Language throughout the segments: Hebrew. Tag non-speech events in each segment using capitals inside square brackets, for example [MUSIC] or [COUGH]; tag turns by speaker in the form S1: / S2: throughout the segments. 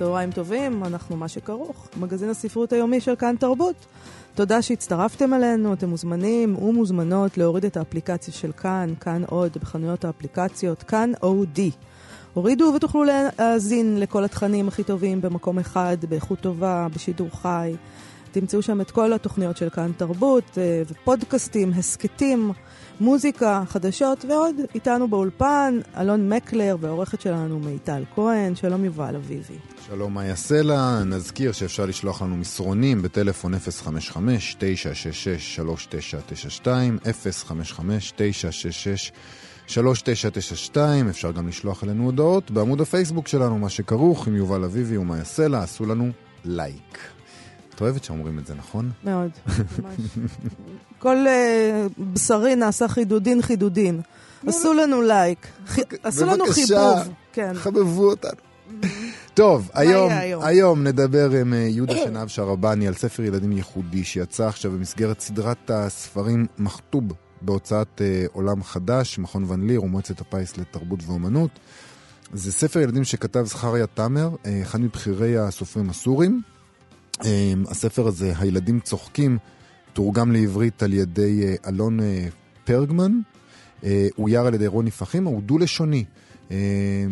S1: צהריים טובים, אנחנו מה שכרוך, מגזין הספרות היומי של כאן תרבות. תודה שהצטרפתם אלינו, אתם מוזמנים ומוזמנות להוריד את האפליקציה של כאן, כאן עוד, בחנויות האפליקציות, כאן אודי. הורידו ותוכלו להאזין לכל התכנים הכי טובים במקום אחד, באיכות טובה, בשידור חי. תמצאו שם את כל התוכניות של כאן תרבות, אה, ופודקאסטים, הסכתים, מוזיקה, חדשות ועוד. איתנו באולפן, אלון מקלר והעורכת שלנו מיטל כהן. שלום יובל אביבי.
S2: שלום מאיה סלע, נזכיר שאפשר לשלוח לנו מסרונים בטלפון 055-966-3992, 055-966-3992, אפשר גם לשלוח אלינו הודעות בעמוד הפייסבוק שלנו, מה שכרוך עם יובל אביבי ומאיה סלע, עשו לנו לייק. את אוהבת שאומרים את זה, נכון?
S1: מאוד, ממש. כל uh, בשרי נעשה חידודין חידודין. עשו לנו לייק, עשו לנו חיבוב.
S2: בבקשה, חבבו אותנו. טוב, היום, היום נדבר עם יהודה שנהב שרבני על ספר ילדים ייחודי שיצא עכשיו במסגרת סדרת הספרים מכתוב בהוצאת uh, עולם חדש, מכון ון ליר ומועצת הפיס לתרבות ואומנות. זה ספר ילדים שכתב זכריה תאמר, אחד מבכירי הסופרים הסורים. הספר הזה, הילדים צוחקים, תורגם לעברית על ידי אלון פרגמן, הוא אויר על ידי רוני פחימה, הוא דו-לשוני.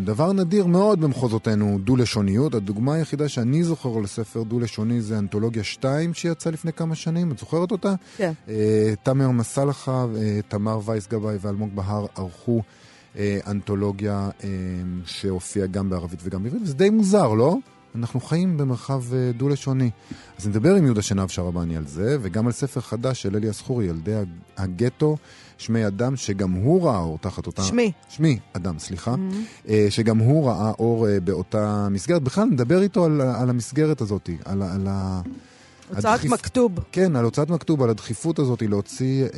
S2: דבר נדיר מאוד במחוזותינו, דו-לשוניות. הדוגמה היחידה שאני זוכר לספר דו-לשוני זה אנתולוגיה 2 שיצא לפני כמה שנים, את זוכרת אותה?
S1: כן.
S2: תמר מסלחה, תמר וייס גבאי ואלמוג בהר ערכו אנתולוגיה שהופיעה גם בערבית וגם בעברית, וזה די מוזר, לא? אנחנו חיים במרחב דו-לשוני. אז נדבר עם יהודה שנהב שרבני על זה, וגם על ספר חדש של אלי הסחורי, ילדי הגטו, שמי אדם, שגם הוא ראה אור תחת אותה...
S1: שמי.
S2: שמי אדם, סליחה. Mm-hmm. שגם הוא ראה אור באותה מסגרת. בכלל, נדבר איתו על, על המסגרת הזאת, על, על ה...
S1: הוצאת הדחיפ... מכתוב.
S2: כן, על הוצאת מכתוב, על הדחיפות הזאת להוציא אה,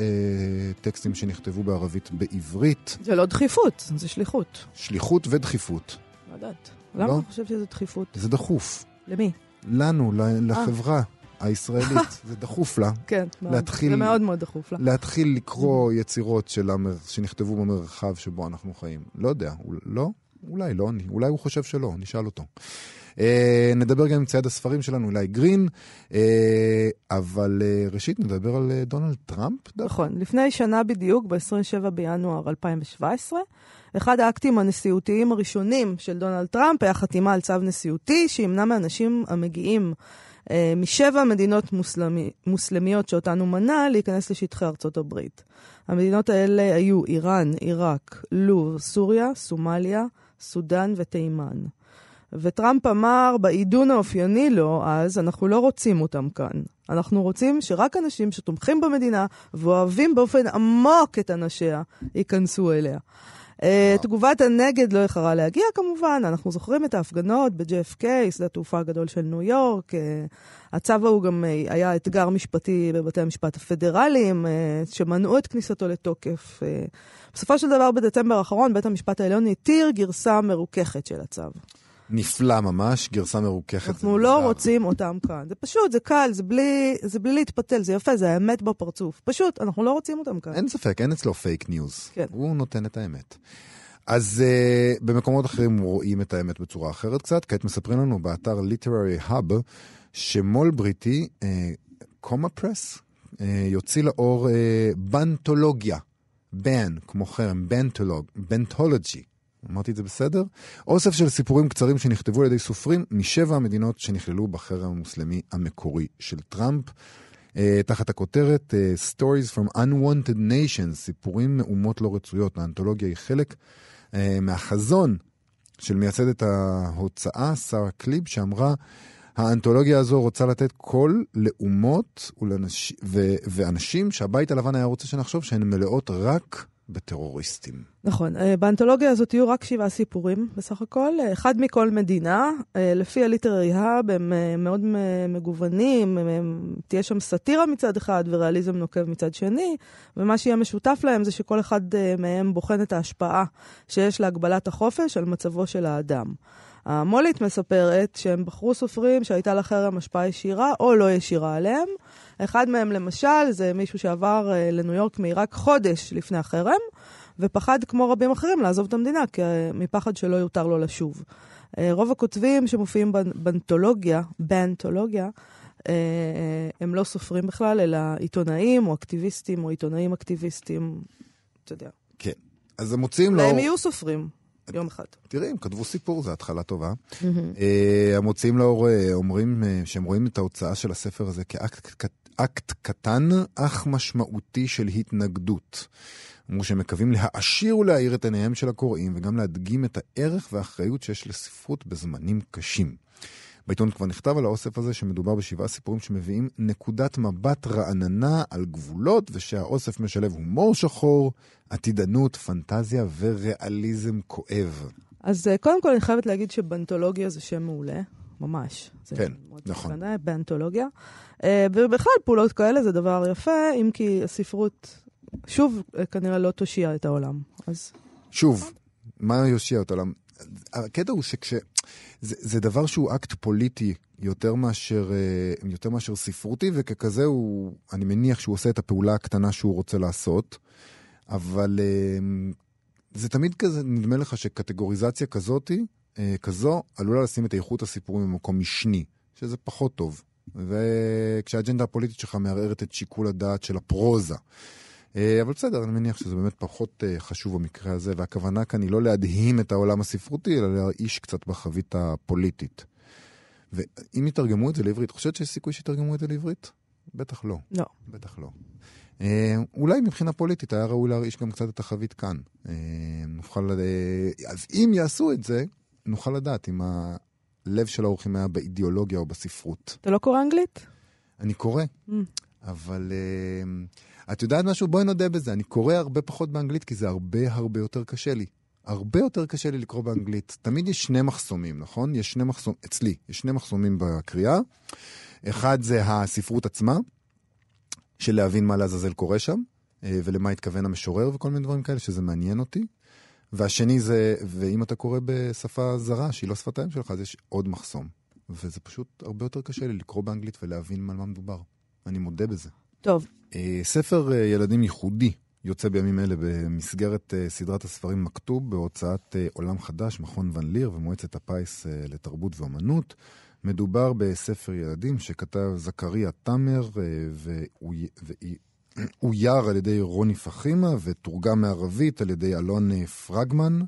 S2: טקסטים שנכתבו בערבית בעברית.
S1: זה לא דחיפות, זה שליחות.
S2: שליחות ודחיפות.
S1: לא יודעת. למה לא? אתה חושב שזה דחיפות?
S2: זה דחוף.
S1: למי?
S2: לנו, לחברה הישראלית. [LAUGHS] זה דחוף לה.
S1: כן, להתחיל, זה מאוד מאוד דחוף לה.
S2: להתחיל לקרוא יצירות של המר... שנכתבו במרחב שבו אנחנו חיים. לא יודע, לא? אולי לא, אולי הוא חושב שלא, נשאל אותו. Uh, נדבר גם עם צייד הספרים שלנו, אולי גרין, uh, אבל uh, ראשית נדבר על uh, דונלד טראמפ.
S1: נכון, לפני שנה בדיוק, ב-27 בינואר 2017, אחד האקטים הנשיאותיים הראשונים של דונלד טראמפ היה חתימה על צו נשיאותי שימנע מאנשים המגיעים uh, משבע מדינות מוסלמי, מוסלמיות שאותן הוא מנע להיכנס לשטחי ארצות הברית. המדינות האלה היו איראן, עיראק, לוב, סוריה, סומליה, סודאן ותימן. וטראמפ אמר בעידון האופייני לו אז, אנחנו לא רוצים אותם כאן. אנחנו רוצים שרק אנשים שתומכים במדינה ואוהבים באופן עמוק את אנשיה, ייכנסו אליה. Uh, תגובת הנגד לא איחרה להגיע כמובן, אנחנו זוכרים את ההפגנות ב-JFK, שדה התעופה הגדול של ניו יורק. Uh, הצו ההוא גם uh, היה אתגר משפטי בבתי המשפט הפדרליים, שמנעו את כניסתו לתוקף. בסופו של דבר, בדצמבר האחרון, בית המשפט העליון התיר גרסה מרוככת של הצו.
S2: נפלא ממש, גרסה מרוככת.
S1: אנחנו לא רוצים אותם כאן. זה פשוט, זה קל, זה בלי, זה בלי להתפתל, זה יפה, זה האמת בפרצוף. פשוט, אנחנו לא רוצים אותם כאן.
S2: אין ספק, אין אצלו fake news. כן. הוא נותן את האמת. אז uh, במקומות אחרים רואים את האמת בצורה אחרת קצת. כעת מספרים לנו באתר Literary Hub, שמו"ל בריטי, קומה uh, פרס, uh, יוציא לאור uh, בנטולוגיה. בן, כמו חרם, בנטולוג, בנטולוגי. אמרתי את זה בסדר? אוסף של סיפורים קצרים שנכתבו על ידי סופרים משבע המדינות שנכללו בחרם המוסלמי המקורי של טראמפ. Uh, תחת הכותרת uh, Stories from Unwanted Nations, סיפורים מאומות לא רצויות. האנתולוגיה היא חלק uh, מהחזון של מייסדת ההוצאה, שרה קליב, שאמרה, האנתולוגיה הזו רוצה לתת קול לאומות ולנש... ו... ואנשים שהבית הלבן היה רוצה שנחשוב שהן מלאות רק בטרוריסטים.
S1: נכון. אה, באנתולוגיה הזאת יהיו רק שבעה סיפורים בסך הכל, אה, אחד מכל מדינה. אה, לפי הליטררי האב הם מאוד מגוונים, תהיה שם סאטירה מצד אחד וריאליזם נוקב מצד שני, ומה שיהיה משותף להם זה שכל אחד מהם בוחן את ההשפעה שיש להגבלת החופש על מצבו של האדם. המולית מספרת שהם בחרו סופרים שהייתה לחרם השפעה ישירה או לא ישירה עליהם. אחד מהם למשל זה מישהו שעבר uh, לניו יורק מעיראק חודש לפני החרם, ופחד כמו רבים אחרים לעזוב את המדינה, כי, uh, מפחד שלא יותר לו לשוב. Uh, רוב הכותבים שמופיעים באנתולוגיה, באנתולוגיה, הם לא סופרים בכלל, אלא עיתונאים או אקטיביסטים או עיתונאים אקטיביסטים, אתה יודע.
S2: כן. אז הם מוצאים לו...
S1: והם יהיו סופרים. יום אחד.
S2: תראי, הם כתבו סיפור, זו התחלה טובה. אה, המוציאים לאור אה, אומרים אה, שהם רואים את ההוצאה של הספר הזה כאקט קטן אך משמעותי של התנגדות. אמרו שהם מקווים להעשיר ולהאיר את עיניהם של הקוראים וגם להדגים את הערך והאחריות שיש לספרות בזמנים קשים. בעיתון כבר נכתב על האוסף הזה שמדובר בשבעה סיפורים שמביאים נקודת מבט רעננה על גבולות, ושהאוסף משלב הומור שחור, עתידנות, פנטזיה וריאליזם כואב.
S1: אז אה, קודם כל אני חייבת להגיד שבנטולוגיה זה שם מעולה, ממש.
S2: כן, נכון.
S1: מתקנה, באנתולוגיה. אה, ובכלל פעולות כאלה זה דבר יפה, אם כי הספרות, שוב, אה, כנראה לא תושיע את העולם. אז...
S2: שוב, מה יושיע את העולם? הקטע הוא שכש... זה, זה דבר שהוא אקט פוליטי יותר מאשר, אה, יותר מאשר ספרותי, וככזה הוא, אני מניח שהוא עושה את הפעולה הקטנה שהוא רוצה לעשות, אבל אה, זה תמיד כזה, נדמה לך שקטגוריזציה כזאתי, אה, כזו, עלולה לשים את איכות הסיפורים במקום משני, שזה פחות טוב. וכשהאג'נדה הפוליטית שלך מערערת את שיקול הדעת של הפרוזה. אה, אבל בסדר, אני מניח שזה באמת פחות אה, חשוב במקרה הזה, והכוונה כאן היא לא להדהים את העולם הספרותי, אלא להאיש קצת בחבית הפוליטית. ואם יתרגמו את זה לעברית, חושבת שיש סיכוי שיתרגמו את זה לעברית? בטח לא.
S1: לא.
S2: בטח לא. אה, אולי מבחינה פוליטית היה ראוי להרעיש גם קצת את החבית כאן. אה, נוכל, אה, אז אם יעשו את זה, נוכל לדעת אם הלב של האורחים היה באידיאולוגיה או בספרות.
S1: אתה לא קורא אנגלית?
S2: אני קורא, mm. אבל... אה, את יודעת משהו? בואי נודה בזה, אני קורא הרבה פחות באנגלית כי זה הרבה הרבה יותר קשה לי. הרבה יותר קשה לי לקרוא באנגלית. תמיד יש שני מחסומים, נכון? יש שני מחסומים, אצלי, יש שני מחסומים בקריאה. אחד זה הספרות עצמה, של להבין מה לעזאזל קורה שם, אה, ולמה התכוון המשורר וכל מיני דברים כאלה, שזה מעניין אותי. והשני זה, ואם אתה קורא בשפה זרה, שהיא לא שפת האם שלך, אז יש עוד מחסום. וזה פשוט הרבה יותר קשה לי לקרוא באנגלית ולהבין על מה מדובר. אני מודה בזה.
S1: טוב.
S2: אה, ספר אה, ילדים ייחודי יוצא בימים אלה במסגרת אה, סדרת הספרים מכתוב בהוצאת עולם חדש, מכון ון ליר ומועצת הפיס לתרבות ואמנות. מדובר בספר ילדים שכתב זכריה תמר ואויר [CLEARS THROAT] על ידי רוני פחימה ותורגם מערבית על ידי אלון פרגמן.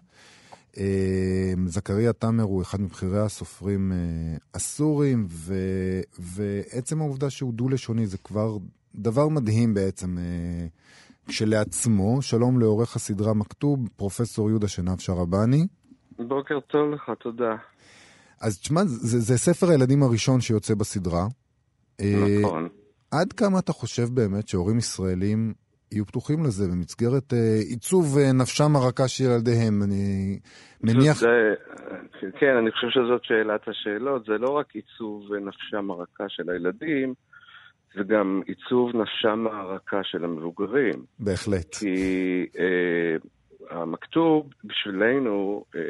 S2: זכריה תמר הוא אחד מבכירי הסופרים הסורים, ועצם העובדה שהוא דו-לשוני זה כבר דבר מדהים בעצם אה, כשלעצמו. שלום לעורך הסדרה מכתוב, פרופסור יהודה שנב שרבני.
S3: בוקר טוב לך, תודה.
S2: אז תשמע, זה, זה ספר הילדים הראשון שיוצא בסדרה.
S3: אה, נכון.
S2: עד כמה אתה חושב באמת שהורים ישראלים יהיו פתוחים לזה במסגרת אה, עיצוב אה, נפשם הרכה של ילדיהם? אני מניח...
S3: זה, כן, אני חושב שזאת שאלת השאלות. זה לא רק עיצוב נפשם הרכה של הילדים, זה גם עיצוב נפשם הרכה של המבוגרים.
S2: בהחלט.
S3: כי אה, המכתוב בשבילנו אה,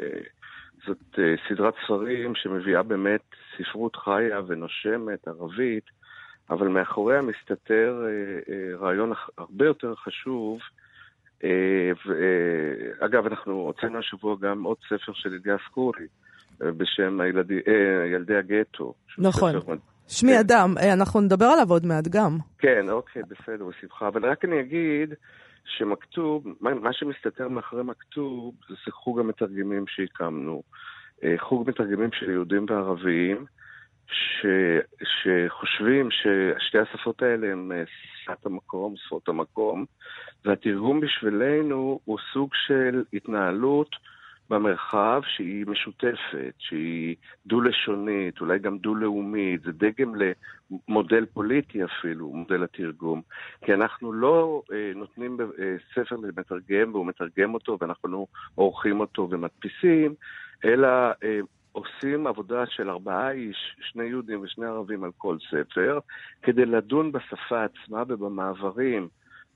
S3: זאת אה, סדרת ספרים שמביאה באמת ספרות חיה ונושמת, ערבית, אבל מאחוריה מסתתר אה, אה, רעיון הרבה יותר חשוב. אה, ו, אה, אגב, אנחנו הוצאנו השבוע גם עוד ספר של ידיעה סקורי, אה, בשם הילדי, אה, ילדי הגטו.
S1: נכון. שמי כן. אדם, אה, אנחנו נדבר עליו עוד מעט גם.
S3: כן, אוקיי, בסדר, בשמחה. אבל רק אני אגיד שמכתוב, מה, שמסתתר מאחורי מכתוב זה חוג המתרגמים שהקמנו. אה, חוג מתרגמים של יהודים וערבים, ש, שחושבים ששתי השפות האלה הן אה, שפת המקום, שפות המקום, והתרגום בשבילנו הוא סוג של התנהלות במרחב שהיא משותפת, שהיא דו-לשונית, אולי גם דו-לאומית, זה דגם למודל פוליטי אפילו, מודל התרגום. כי אנחנו לא אה, נותנים אה, ספר למתרגם והוא מתרגם אותו ואנחנו לא עורכים אותו ומדפיסים, אלא אה, עושים עבודה של ארבעה איש, שני יהודים ושני ערבים על כל ספר, כדי לדון בשפה עצמה ובמעברים.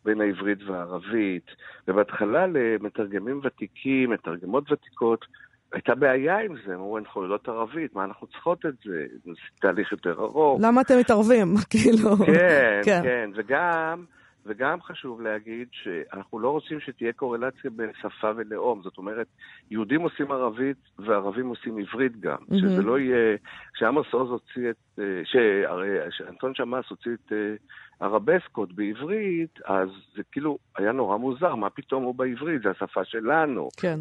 S3: בין העברית והערבית, ובהתחלה למתרגמים ותיקים, מתרגמות ותיקות, הייתה בעיה עם זה, אמרו, אנחנו יודעות ערבית, מה אנחנו צריכות את זה? זה תהליך יותר ארוך.
S1: למה אתם מתערבים? [LAUGHS] כאילו...
S3: כן, כן, כן, וגם... וגם חשוב להגיד שאנחנו לא רוצים שתהיה קורלציה בין שפה ולאום. זאת אומרת, יהודים עושים ערבית וערבים עושים עברית גם. Mm-hmm. שזה לא יהיה... כשעמוס עוז הוציא את... כשאנטון שמאס הוציא את אה, ערבסקות בעברית, אז זה כאילו היה נורא מוזר, מה פתאום הוא בעברית? זה השפה שלנו.
S1: כן.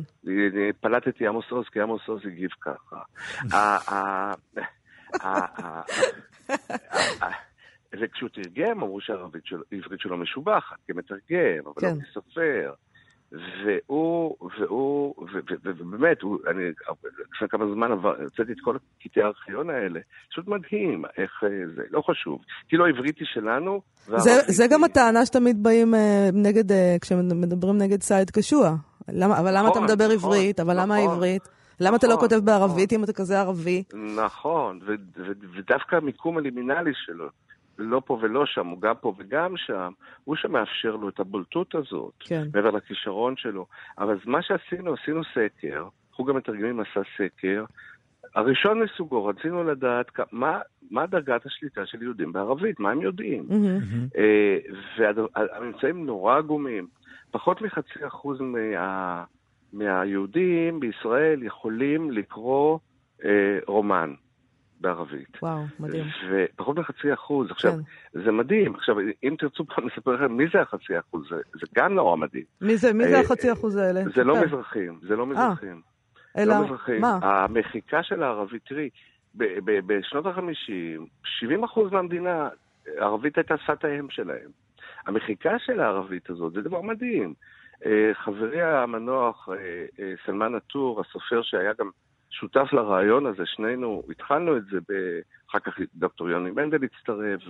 S3: פלטתי עמוס עוז, כי עמוס עוז הגיב ככה. [LAUGHS] וכשהוא תרגם, אמרו שהעברית שלו משובחת כמתרגם, אבל לא כן. לא כסופר. והוא, והוא, ובאמת, אני לפני כמה זמן הוצאתי את כל קטעי הארכיון האלה, פשוט מדהים איך אה, זה, לא חשוב. כאילו העברית היא שלנו,
S1: זה, זה גם הטענה שתמיד באים אה, נגד, אה, כשמדברים נגד סייד קשוע. למה, אבל למה אתה נכון, מדבר נכון, עברית? אבל למה נכון. העברית? למה אתה לא כותב בערבית אם אתה כזה ערבי?
S3: נכון, ודווקא המיקום הלימינלי שלו. לא פה ולא שם, הוא גם פה וגם שם, הוא שמאפשר לו את הבולטות הזאת,
S1: כן.
S3: מעבר לכישרון שלו. אבל מה שעשינו, עשינו סקר, חוג המתרגמים עשה סקר, הראשון מסוגו, רצינו לדעת מה, מה דרגת השליטה של יהודים בערבית, מה הם יודעים. Mm-hmm. והממצאים נורא עגומים. פחות מחצי אחוז מה, מהיהודים בישראל יכולים לקרוא אה, רומן. בערבית.
S1: וואו, מדהים.
S3: ופחות מחצי אחוז. עכשיו, כן. זה מדהים. עכשיו, אם תרצו פעם לספר לכם מי זה החצי אחוז, זה, זה גם נורא מדהים.
S1: מי זה, מי זה אה, החצי אחוז האלה?
S3: זה לא. מזרחים, זה לא אה, מזרחים.
S1: אלא, לא מזרחים. מה?
S3: המחיקה של הערבית, תראי, בשנות ה-50, 70 אחוז מהמדינה, ערבית הייתה שפת האם שלהם. המחיקה של הערבית הזאת זה דבר מדהים. אה, חברי המנוח, סלמן עטור, הסופר שהיה גם שותף לרעיון הזה, שנינו התחלנו את זה, אחר כך דוקטור יוני מנדל הצטרף,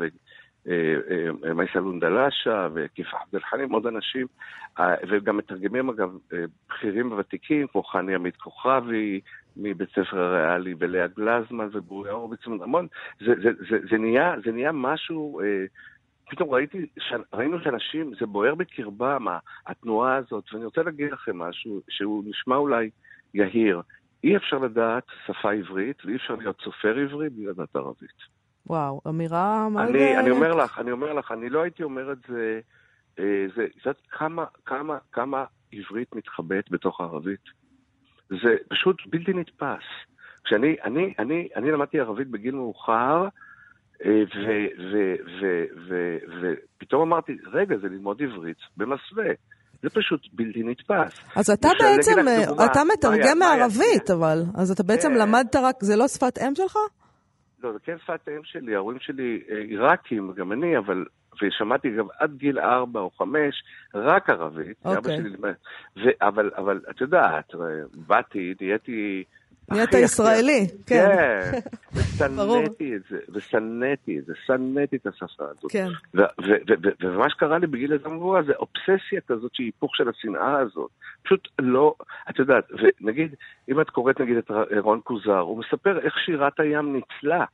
S3: ומייסל אונדלשה, וכיף עבד אל-חלים, עוד אנשים, אה, וגם מתרגמים אגב אה, בכירים וותיקים, כמו חני עמית כוכבי, מבית ספר הריאלי, ולאה גלזמן וברוריה הורוביץ, המון, זה, זה, זה, זה, נהיה, זה נהיה משהו... אה, פתאום ראיתי, ראינו שאנשים, זה בוער בקרבם, התנועה הזאת, ואני רוצה להגיד לכם משהו שהוא נשמע אולי יהיר. אי אפשר לדעת שפה עברית, ואי אפשר להיות סופר עברי בלי לדעת ערבית.
S1: וואו, אמירה מאוד...
S3: אני, אני אומר לך, אני אומר לך, אני לא הייתי אומר את זה, אה, זה, יודעת כמה, כמה, כמה עברית מתחבאת בתוך הערבית? זה פשוט בלתי נתפס. כשאני, אני, אני, אני למדתי ערבית בגיל מאוחר, אה, ופתאום אמרתי, רגע, זה ללמוד עברית במסווה. זה פשוט בלתי נתפס.
S1: אז אתה בעצם, אה, אתה מתרגם מערבית, אבל. אז אתה בעצם כן. למדת רק, זה לא שפת אם שלך?
S3: לא, זה כן שפת אם שלי, ההורים שלי אה, עיראקים, גם אני, אבל... ושמעתי גם עד גיל ארבע או חמש רק ערבית.
S1: אוקיי.
S3: אבל, אבל את יודעת, באתי, נהייתי
S1: נהיית ישראלי, כן.
S3: כן, ושנאתי את זה, ושנאתי את זה, שנאתי את השפה הזאת.
S1: כן.
S3: ומה שקרה לי בגיל הזה מבוגר זה אובססיה כזאת שהיא היפוך של השנאה הזאת. פשוט לא, את יודעת, ונגיד, אם את קוראת נגיד את רון קוזר, הוא מספר איך שירת הים ניצלה.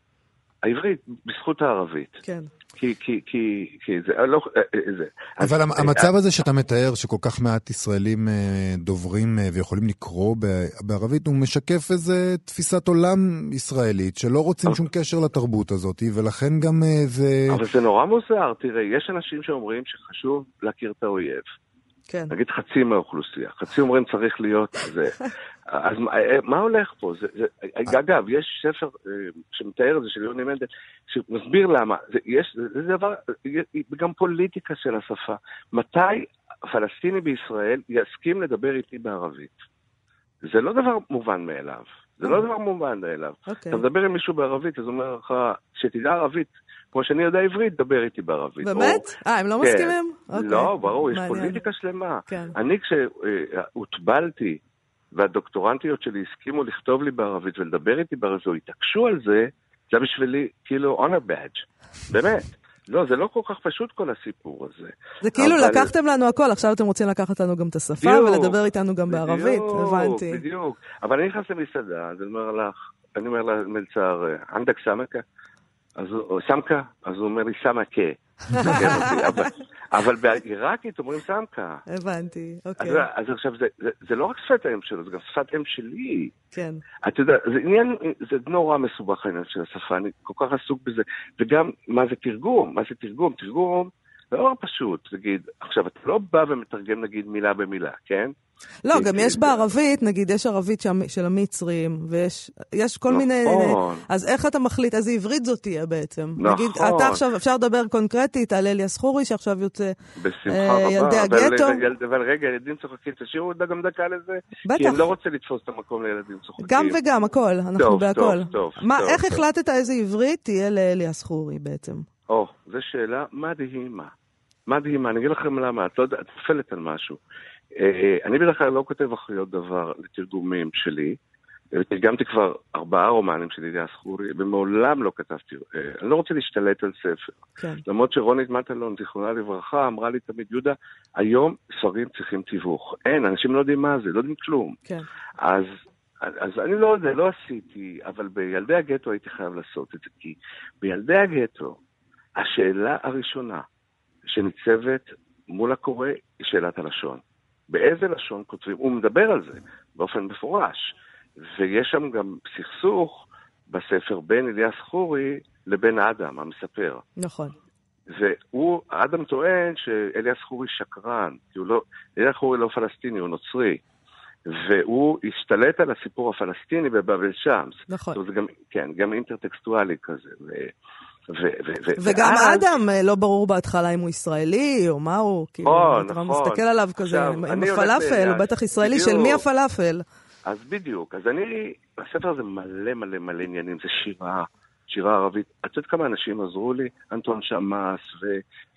S3: העברית בזכות הערבית.
S1: כן.
S3: כי, כי, כי, כי זה לא... אה, אה, זה.
S2: אבל אז, המצב הזה שאתה מתאר, שכל כך מעט ישראלים אה, דוברים ויכולים לקרוא בערבית, הוא משקף איזה תפיסת עולם ישראלית, שלא רוצים אבל... שום קשר לתרבות הזאת, ולכן גם זה...
S3: אבל זה נורא מוזר, תראה, יש אנשים שאומרים שחשוב להכיר את האויב.
S1: כן.
S3: נגיד חצי מהאוכלוסייה. חצי אומרים צריך להיות זה. [LAUGHS] אז מה, אה, מה הולך פה? זה, זה, אגב, יש ספר אה, שמתאר את זה של יוני מנדל, שמסביר למה. זה, יש, זה דבר, גם פוליטיקה של השפה. מתי פלסטיני בישראל יסכים לדבר איתי בערבית? זה לא דבר מובן מאליו. זה לא דבר מובן מאליו.
S1: אוקיי.
S3: אתה מדבר עם מישהו בערבית, אז הוא אומר לך, שתדע ערבית, כמו שאני יודע עברית, דבר איתי בערבית.
S1: באמת? אה, הם לא כן. מסכימים?
S3: לא, ברור, יש פוליטיקה שלמה.
S1: כן.
S3: אני כשהוטבלתי והדוקטורנטיות שלי הסכימו לכתוב לי בערבית ולדבר איתי בערבית, או התעקשו על זה, זה בשבילי כאילו honor badge, באמת. לא, זה לא כל כך פשוט כל הסיפור הזה.
S1: זה כאילו אבל... לקחתם לנו הכל, עכשיו אתם רוצים לקחת לנו גם את השפה בדיוק, ולדבר איתנו גם בדיוק, בערבית, הבנתי.
S3: בדיוק, אבל אני נכנס למסעדה, אז אני אומר לך, אני אומר למלצר, ענדק סמקה? אז הוא, סמקה? אז הוא אומר לי סמקה. [LAUGHS] אבל בעיראקית אומרים סמקה.
S1: הבנתי, אוקיי.
S3: אז עכשיו, זה לא רק שפת האם שלו, זה גם שפת אם שלי.
S1: כן.
S3: אתה יודע, זה עניין, זה נורא מסובך העניין של השפה, אני כל כך עסוק בזה. וגם, מה זה תרגום? מה זה תרגום? תרגום זה לא פשוט, תגיד, עכשיו, אתה לא בא ומתרגם נגיד מילה במילה, כן?
S1: לא, גם יש בערבית, נגיד, יש ערבית של המצרים, ויש כל מיני...
S3: נכון.
S1: אז איך אתה מחליט איזה עברית זאת תהיה בעצם?
S3: נכון.
S1: נגיד, אתה עכשיו, אפשר לדבר קונקרטית על אליה סחורי, שעכשיו יוצא
S3: בשמחה
S1: אה,
S3: רבה.
S1: ילדי הגטו.
S3: אבל רגע, ילדים צוחקים, תשאירו גם דקה לזה.
S1: בטח.
S3: כי אני לא רוצה לתפוס את המקום לילדים צוחקים.
S1: גם וגם, הכל, אנחנו
S3: טוב,
S1: בהכל.
S3: טוב, טוב,
S1: מה,
S3: טוב,
S1: איך
S3: טוב.
S1: החלטת איזה עברית תהיה לאליה סחורי בעצם?
S3: או, זו שאלה מדהימה. מדהימה, אני אגיד לכם למה, את לא יודעת, את נופלת על משהו. אה, אני בדרך כלל לא כותב אחריות דבר לתרגומים שלי. תרגמתי כבר ארבעה רומנים של ידיעה סחורי, ומעולם לא כתבתי, אה, אני לא רוצה להשתלט על ספר.
S1: כן.
S3: למרות שרונית מטלון, זיכרונה לברכה, אמרה לי תמיד, יהודה, היום ספרים צריכים תיווך. אין, אנשים לא יודעים מה זה, לא יודעים כלום.
S1: כן.
S3: אז, אז אני לא יודע, לא עשיתי, אבל בילדי הגטו הייתי חייב לעשות את זה, כי בילדי הגטו, השאלה הראשונה שניצבת מול הקורא היא שאלת הלשון. באיזה לשון כותבים? הוא מדבר על זה באופן מפורש, ויש שם גם סכסוך בספר בין אליאס חורי לבין אדם, המספר.
S1: נכון.
S3: והוא, אדם טוען שאליאס חורי שקרן, כי הוא לא, אליאס חורי לא פלסטיני, הוא נוצרי. והוא השתלט על הסיפור הפלסטיני בבבל שמס.
S1: נכון.
S3: זאת אומרת, זה גם, כן, גם אינטרטקסטואלי כזה. ו, ו, ו, ו,
S1: וגם
S3: ואז-
S1: אדם, אה, לא ברור בהתחלה אם הוא ישראלי או מה הוא, כאילו,
S3: או,
S1: אתה
S3: נכון.
S1: מסתכל עליו כזה,
S3: עכשיו,
S1: עם הפלאפל. הוא בטח ישראלי, של
S3: בדיוק.
S1: מי הפלאפל?
S3: אז בדיוק, אז אני, הספר הזה מלא מלא מלא עניינים, זה שירה, שירה ערבית. את יודעת כמה אנשים עזרו לי? אנטון שמאס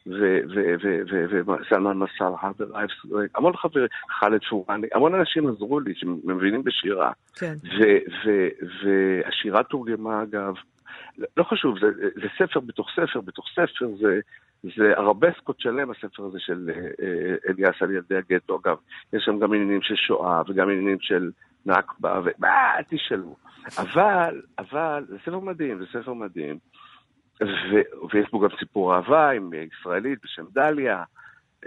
S3: וסלמן מסאר, הרבר אייבס, המון חברים, חאלד פורני, המון אנשים עזרו לי שמבינים בשירה.
S1: כן.
S3: והשירה תורגמה אגב, לא חשוב, זה, זה ספר בתוך ספר בתוך ספר, זה, זה ארבסקות שלם הספר הזה של אה, אה, אליאס על ילדי הגטו, אגב, יש שם גם עניינים של שואה וגם עניינים של נכבה, ומה, תשאלו. אבל, אבל, זה ספר מדהים, זה ספר מדהים, ו- ויש בו גם סיפור אהבה עם ישראלית בשם דליה,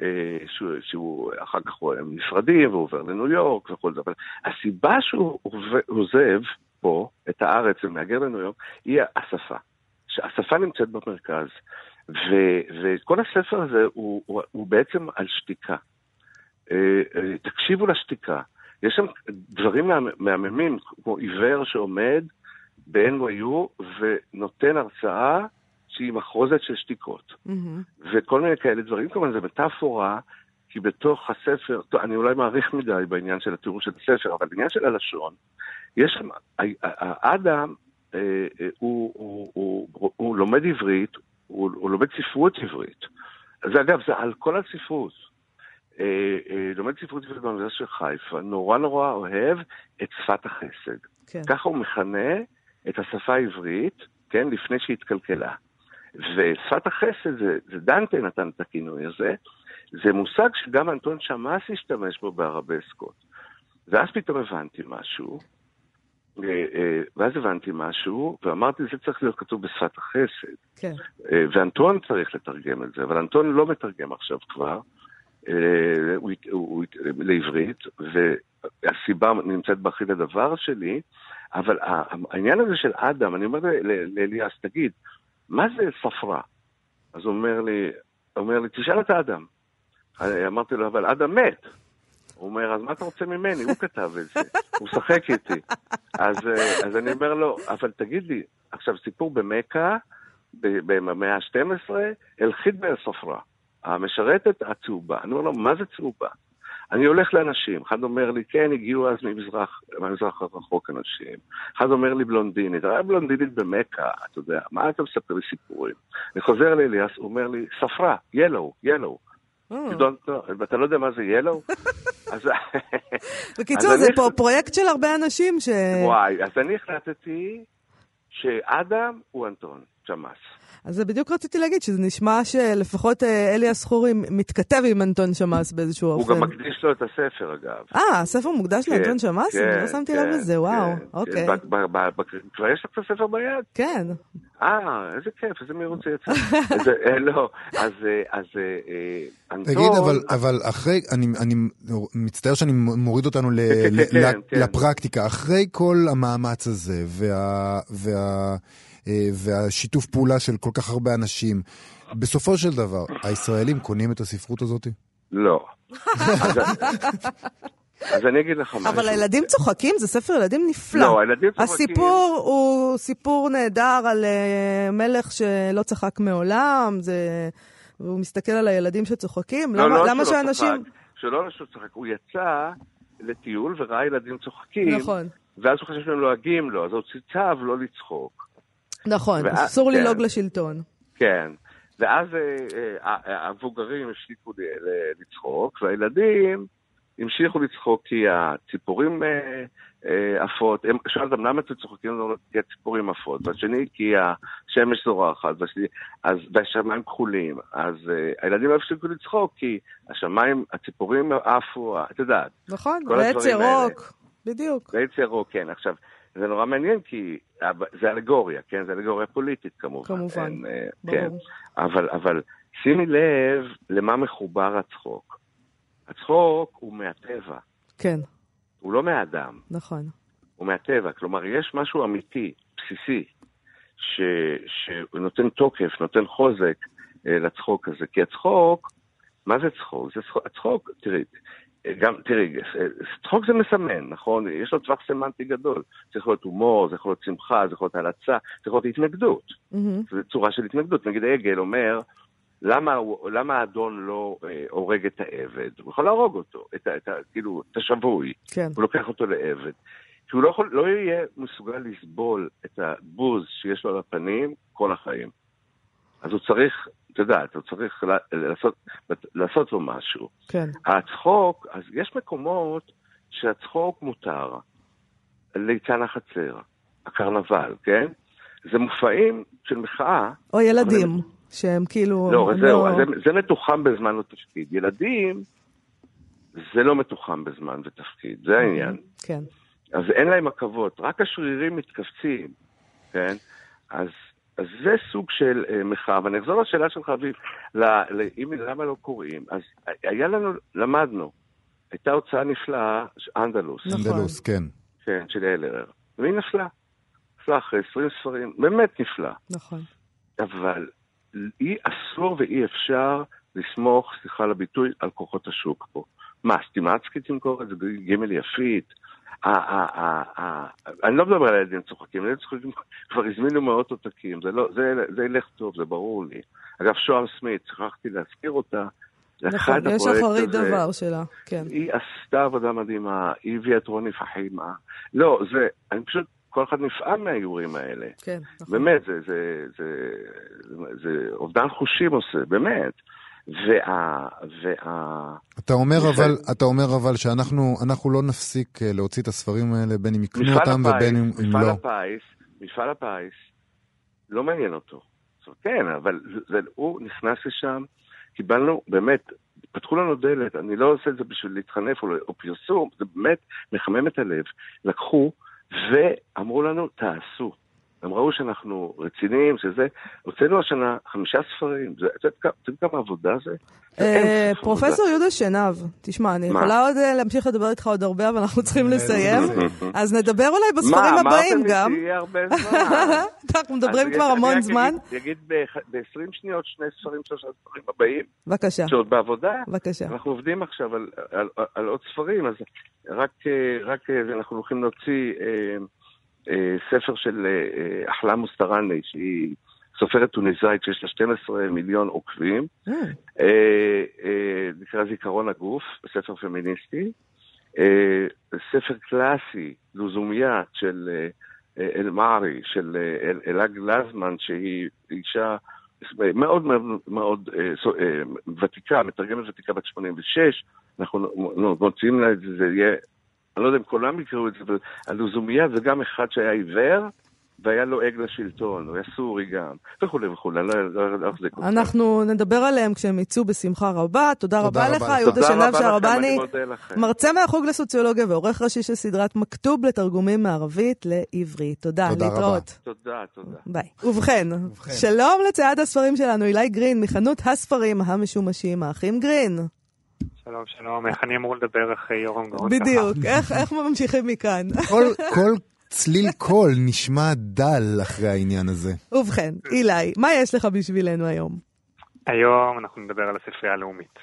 S3: אה, שהוא, שהוא אחר כך הם נפרדים והוא עובר לניו יורק וכל זה, אבל הסיבה שהוא עוזב פה את הארץ ומהגר לניו יורק היא השפה. שהשפה נמצאת במרכז, ו- וכל הספר הזה הוא, הוא, הוא בעצם על שתיקה. אה, אה, תקשיבו לשתיקה. יש שם דברים מה- מהממים, כמו עיוור שעומד ב-NYU ונותן הרצאה שהיא מחרוזת של שתיקות.
S1: מהמם.
S3: וכל מיני כאלה דברים, כמובן זה מטאפורה, כי בתוך הספר, טוב, אני אולי מעריך מדי בעניין של התיאור של הספר, אבל בעניין של הלשון, יש האדם, אה, אה, הוא, הוא, הוא, הוא, הוא לומד עברית, הוא, הוא לומד ספרות עברית. זה אגב, זה על כל הספרות. אה, אה, לומד ספרות עברית באוניברסיטה של חיפה, נורא נורא אוהב את שפת החסד.
S1: כן.
S3: ככה הוא מכנה את השפה העברית, כן, לפני שהתקלקלה. ושפת החסד, זה, זה דנטה נתן את הכינוי הזה, זה מושג שגם אנטון שמאס השתמש בו בערבסקות. ואז פתאום הבנתי משהו, אה, אה, ואז הבנתי משהו, ואמרתי, זה צריך להיות כתוב בשפת החסד.
S1: כן.
S3: אה, ואנטון צריך לתרגם את זה, אבל אנטון לא מתרגם עכשיו כבר הוא, הוא, הוא, לעברית, והסיבה נמצאת באחיד הדבר שלי, אבל העניין הזה של אדם, אני אומר לאליאס, תגיד, מה זה ספרה? אז הוא אומר לי, אומר לי, תשאל את האדם. אמרתי לו, אבל אדם מת. הוא אומר, אז מה אתה רוצה ממני? הוא כתב את זה, הוא משחק איתי. אז, אה, אז אני אומר לו, אבל תגיד לי, עכשיו סיפור במכה, במאה ה-12, אלחיד ספרה, המשרתת הצהובה. אני אומר לו, מה זה צהובה? אני הולך לאנשים, אחד אומר לי, כן, הגיעו אז ממזרח, מהמזרח הרחוק אנשים. אחד אומר לי בלונדינית, היה בלונדינית במכה, אתה יודע, מה אתה מספר לי סיפורים? אני חוזר לאליאס, הוא אומר לי, ספרה, ילו, ילו. ואתה לא יודע מה זה ילו? [LAUGHS]
S1: בקיצור, זה פה פרויקט של הרבה אנשים ש...
S3: וואי, אז אני החלטתי שאדם הוא אנטון צ'מאס.
S1: אז זה בדיוק רציתי להגיד, שזה נשמע שלפחות אה, אלי הסחורי מתכתב עם אנטון שמאס באיזשהו
S3: אופן. הוא גם מקדיש לו את הספר, אגב.
S1: אה, הספר מוקדש כן, לאנטון שמאס? כן, אני לא שמתי
S3: כן,
S1: לב לזה, וואו,
S3: כן,
S1: אוקיי.
S3: כן. כבר יש לך את הספר ביד?
S1: כן.
S3: אה, איזה כיף, איזה מהירות זה יצא. [LAUGHS] אה, לא, אז אה, אנטון...
S2: תגיד, אבל אחרי, אני מצטער שאני מוריד אותנו [LAUGHS] לפרקטיקה, אחרי כל המאמץ הזה, וה... אה, והשיתוף פעולה של כל כך הרבה אנשים. בסופו של דבר, הישראלים קונים את הספרות הזאת?
S3: לא. אז אני אגיד לך משהו.
S1: אבל הילדים צוחקים, זה ספר ילדים נפלא.
S3: לא, הילדים צוחקים.
S1: הסיפור הוא סיפור נהדר על uh, מלך שלא צחק מעולם, זה... והוא מסתכל על הילדים שצוחקים.
S3: לא,
S1: למה,
S3: לא
S1: למה
S3: שלא
S1: שאנשים...
S3: צחק, שלא לא צחק, הוא יצא לטיול וראה ילדים צוחקים.
S1: נכון.
S3: ואז הוא חשב שהם לועגים לו, אז הוא צצב לא לצחוק.
S1: נכון, אסור כן. ללעוג לשלטון.
S3: כן, ואז אה, אה, המבוגרים הפסיקו לצחוק, והילדים המשיכו לצחוק כי הציפורים אה, עפות, הם שאלו אותם למה אתם צוחקים כי הציפורים עפות, והשני כי השמש זורחת, והשמיים כחולים, אז הילדים הפסיקו לצחוק כי השמיים, הציפורים עפו, את יודעת.
S1: נכון, ועץ ירוק, בדיוק.
S3: ועץ ירוק, כן. עכשיו, זה נורא מעניין כי זה אלגוריה, כן? זה אלגוריה פוליטית כמובן.
S1: כמובן, אין,
S3: אה, ברור. כן. אבל, אבל שימי לב למה מחובר הצחוק. הצחוק הוא מהטבע.
S1: כן.
S3: הוא לא מהאדם.
S1: נכון.
S3: הוא מהטבע. כלומר, יש משהו אמיתי, בסיסי, ש, שנותן תוקף, נותן חוזק אה, לצחוק הזה. כי הצחוק, מה זה צחוק? זה צחוק, הצחוק, תראי, גם, תראי, צחוק זה מסמן, נכון? יש לו טווח סמנטי גדול. זה יכול להיות הומור, זה יכול להיות שמחה, זה יכול להיות הלצה, זה יכול להיות התנגדות. Mm-hmm. זו צורה של התנגדות. נגיד עגל אומר, למה, למה האדון לא אה, הורג את העבד? הוא יכול להרוג אותו, את, את, את, כאילו, את השבוי.
S1: כן.
S3: הוא לוקח אותו לעבד. כי הוא לא, יכול, לא יהיה מסוגל לסבול את הבוז שיש לו על הפנים כל החיים. אז הוא צריך את יודעת, הוא צריך לעשות, לעשות לו משהו.
S1: כן.
S3: הצחוק, אז יש מקומות שהצחוק מותר. ליצן החצר, הקרנבל, כן? זה מופעים של מחאה.
S1: או ילדים, אבל... שהם כאילו...
S3: לא, זהו, לא... זה, זה מתוחם בזמן ותפקיד. ילדים, זה לא מתוחם בזמן ותפקיד, זה העניין.
S1: כן.
S3: אז אין להם עכבות, רק השרירים מתכווצים, כן? אז אז זה סוג של uh, מחאה, ואני אחזור לשאלה שלך, אביב, אם למה לא קוראים, אז היה לנו, למדנו, הייתה הוצאה נפלאה, אנדלוס.
S2: נכון. אנדלוס, כן.
S3: כן, של אלרר. והיא נפלה. נפלה אחרי 20 ספרים, באמת נפלא.
S1: נכון.
S3: אבל אי אסור ואי אפשר לסמוך, סליחה על הביטוי, על כוחות השוק פה. מה, סטימצקי תמכור את זה גימל יפית? אני לא מדבר על ילדים צוחקים, ילדים צוחקים [LAUGHS] כבר הזמינו מאות עותקים, לא, זה ילך טוב, זה ברור לי. אגב, שוהם סמית, שכחתי להזכיר אותה.
S1: נכון, יש אחרית דבר שלה, כן.
S3: היא עשתה עבודה מדהימה, היא הביאה את רוני פחימה. לא, זה, אני פשוט, כל אחד נפעם מהאיורים האלה.
S1: כן, נכון.
S3: באמת, זה, זה, זה, זה, זה אובדן חושים עושה, באמת. וה... וה...
S2: אתה אומר אבל, אתה אומר אבל שאנחנו אנחנו לא נפסיק אה, להוציא את הספרים האלה, בין אם יקנו אותם
S3: הפיס,
S2: ובין אם, אם לא.
S3: הפיס, מפעל הפיס, לא מעניין אותו. זאת כן, אבל זה, הוא נכנס לשם, קיבלנו, באמת, פתחו לנו דלת, אני לא עושה את זה בשביל להתחנף או, או פרסום, זה באמת מחמם את הלב. לקחו ואמרו לנו, תעשו. הם ראו שאנחנו רציניים, שזה... הוצאנו השנה חמישה ספרים. את יודעת כמה עבודה זה?
S1: אה, פרופסור יהודה שנהב, תשמע, אני יכולה עוד אה, להמשיך לדבר איתך עוד הרבה, אבל אנחנו צריכים לסיים. אז נדבר אולי בספרים הבאים גם.
S3: מה, אמרתם לי שיהיה הרבה זמן. [LAUGHS]
S1: אנחנו מדברים כבר המון זמן.
S3: אני אגיד ב-20 שניות שני ספרים, שלושה ספרים הבאים.
S1: בבקשה.
S3: שעוד בעבודה.
S1: בבקשה.
S3: אנחנו עובדים עכשיו על עוד ספרים, אז רק אה, אנחנו הולכים להוציא... אה, ספר של אה, אה, אחלם מוסטרני, שהיא סופרת טוניסאית שיש לה 12 מיליון עוקבים. נקרא זיכרון הגוף, ספר פמיניסטי. ספר קלאסי, לוזומיית של אל-מערי, של אלה גלזמן, שהיא אישה מאוד מאוד מאוד ותיקה, מתרגמת ותיקה בת 86, אנחנו מוציאים לה את זה, זה יהיה, אני לא יודע אם כולם יקראו את זה, אבל הלוזומיה זה גם אחד שהיה עיוור, והיה לועג לשלטון, הוא היה סורי גם, וכולי וכולי, אני לא אחזיק אותך.
S1: אנחנו נדבר עליהם כשהם יצאו בשמחה רבה. תודה רבה לך, יהודה שנב שערבני, מרצה מהחוג לסוציולוגיה ועורך ראשי של סדרת מכתוב לתרגומים מערבית לעברית. תודה, להתראות.
S3: תודה, תודה.
S1: ביי. ובכן, שלום לצייד הספרים שלנו, אילי גרין, מחנות הספרים המשומשים, האחים גרין.
S4: שלום, שלום, איך אני אמור לדבר אחרי יורם גרון?
S1: בדיוק, איך ממשיכים מכאן?
S2: כל צליל קול נשמע דל אחרי העניין הזה.
S1: ובכן, אילי, מה יש לך בשבילנו היום?
S4: היום אנחנו נדבר על הספרייה הלאומית.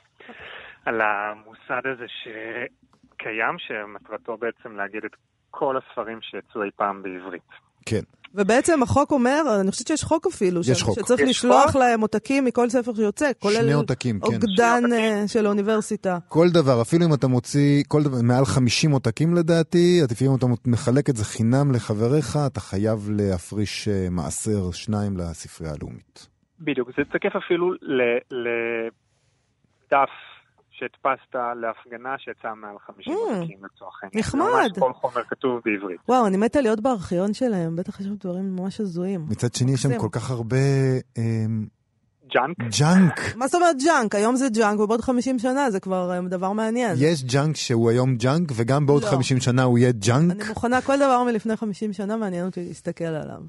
S4: על המוסד הזה שקיים, שמטרתו בעצם להגיד את כל הספרים שיצאו אי פעם בעברית.
S2: כן.
S1: ובעצם החוק אומר, אני חושבת שיש חוק אפילו,
S2: יש חוק.
S1: שצריך לשלוח חוק? להם עותקים מכל ספר שיוצא, כולל
S2: שני עותקים, כן.
S1: אוגדן של האוניברסיטה.
S2: כל דבר, אפילו אם אתה מוציא, כל דבר, מעל 50 עותקים לדעתי, לפעמים אתה מחלק את זה חינם לחבריך, אתה חייב להפריש מעשר שניים לספרייה הלאומית.
S4: בדיוק, זה תקף אפילו לדף שהדפסת להפגנה שיצאה מעל 50 mm, עותקים לצורך העניין.
S1: נחמד.
S4: ממש כל חומר כתוב בעברית.
S1: וואו, אני מתה להיות בארכיון שלהם, בטח יש שם דברים ממש הזויים.
S2: מצד שני, יש שם כל כך הרבה...
S4: ג'אנק?
S2: ג'אנק.
S1: מה זאת אומרת ג'אנק? היום זה ג'אנק, ובעוד 50 שנה זה כבר דבר מעניין.
S2: יש ג'אנק שהוא היום ג'אנק, וגם בעוד לא. 50 שנה הוא יהיה ג'אנק?
S1: אני מוכנה, כל דבר מלפני 50 שנה מעניין אותי להסתכל עליו.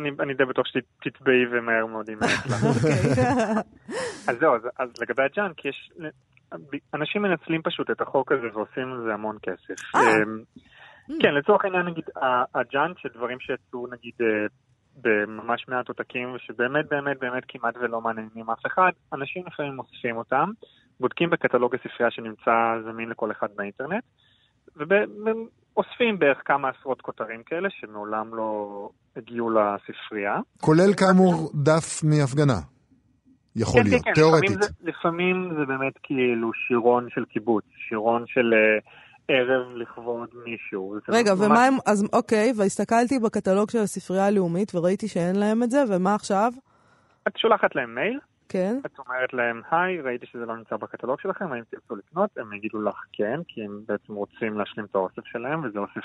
S4: אני די בטוח שתטבעי ומהר מאוד עם [LAUGHS] אז זהו, אז לגבי הג'אנק, יש אנשים מנצלים פשוט את החוק הזה ועושים על זה המון כסף.
S1: אה.
S4: אמ, כן, לצורך העניין, נגיד, הג'אנק של דברים שיצאו, נגיד, אה, בממש מעט עותקים, ושבאמת באמת באמת כמעט ולא מעניינים אף אחד, אנשים לפעמים אוספים אותם, בודקים בקטלוג הספרייה שנמצא זמין לכל אחד באינטרנט, ואוספים בערך כמה עשרות כותרים כאלה שמעולם לא הגיעו לספרייה.
S2: כולל כאמור דף מהפגנה. יכול
S4: כן,
S2: להיות,
S4: כן,
S2: תיאורטית.
S4: לפעמים זה, לפעמים זה באמת כאילו שירון של קיבוץ, שירון של uh, ערב לכבוד מישהו.
S1: רגע, ומה ממש... הם, אז אוקיי, והסתכלתי בקטלוג של הספרייה הלאומית וראיתי שאין להם את זה, ומה עכשיו?
S4: את שולחת להם מייל,
S1: כן.
S4: את אומרת להם, היי, ראיתי שזה לא נמצא בקטלוג שלכם, האם תרצו לקנות? הם יגידו לך כן, כי הם בעצם רוצים להשלים את האוסף שלהם, וזה אוסף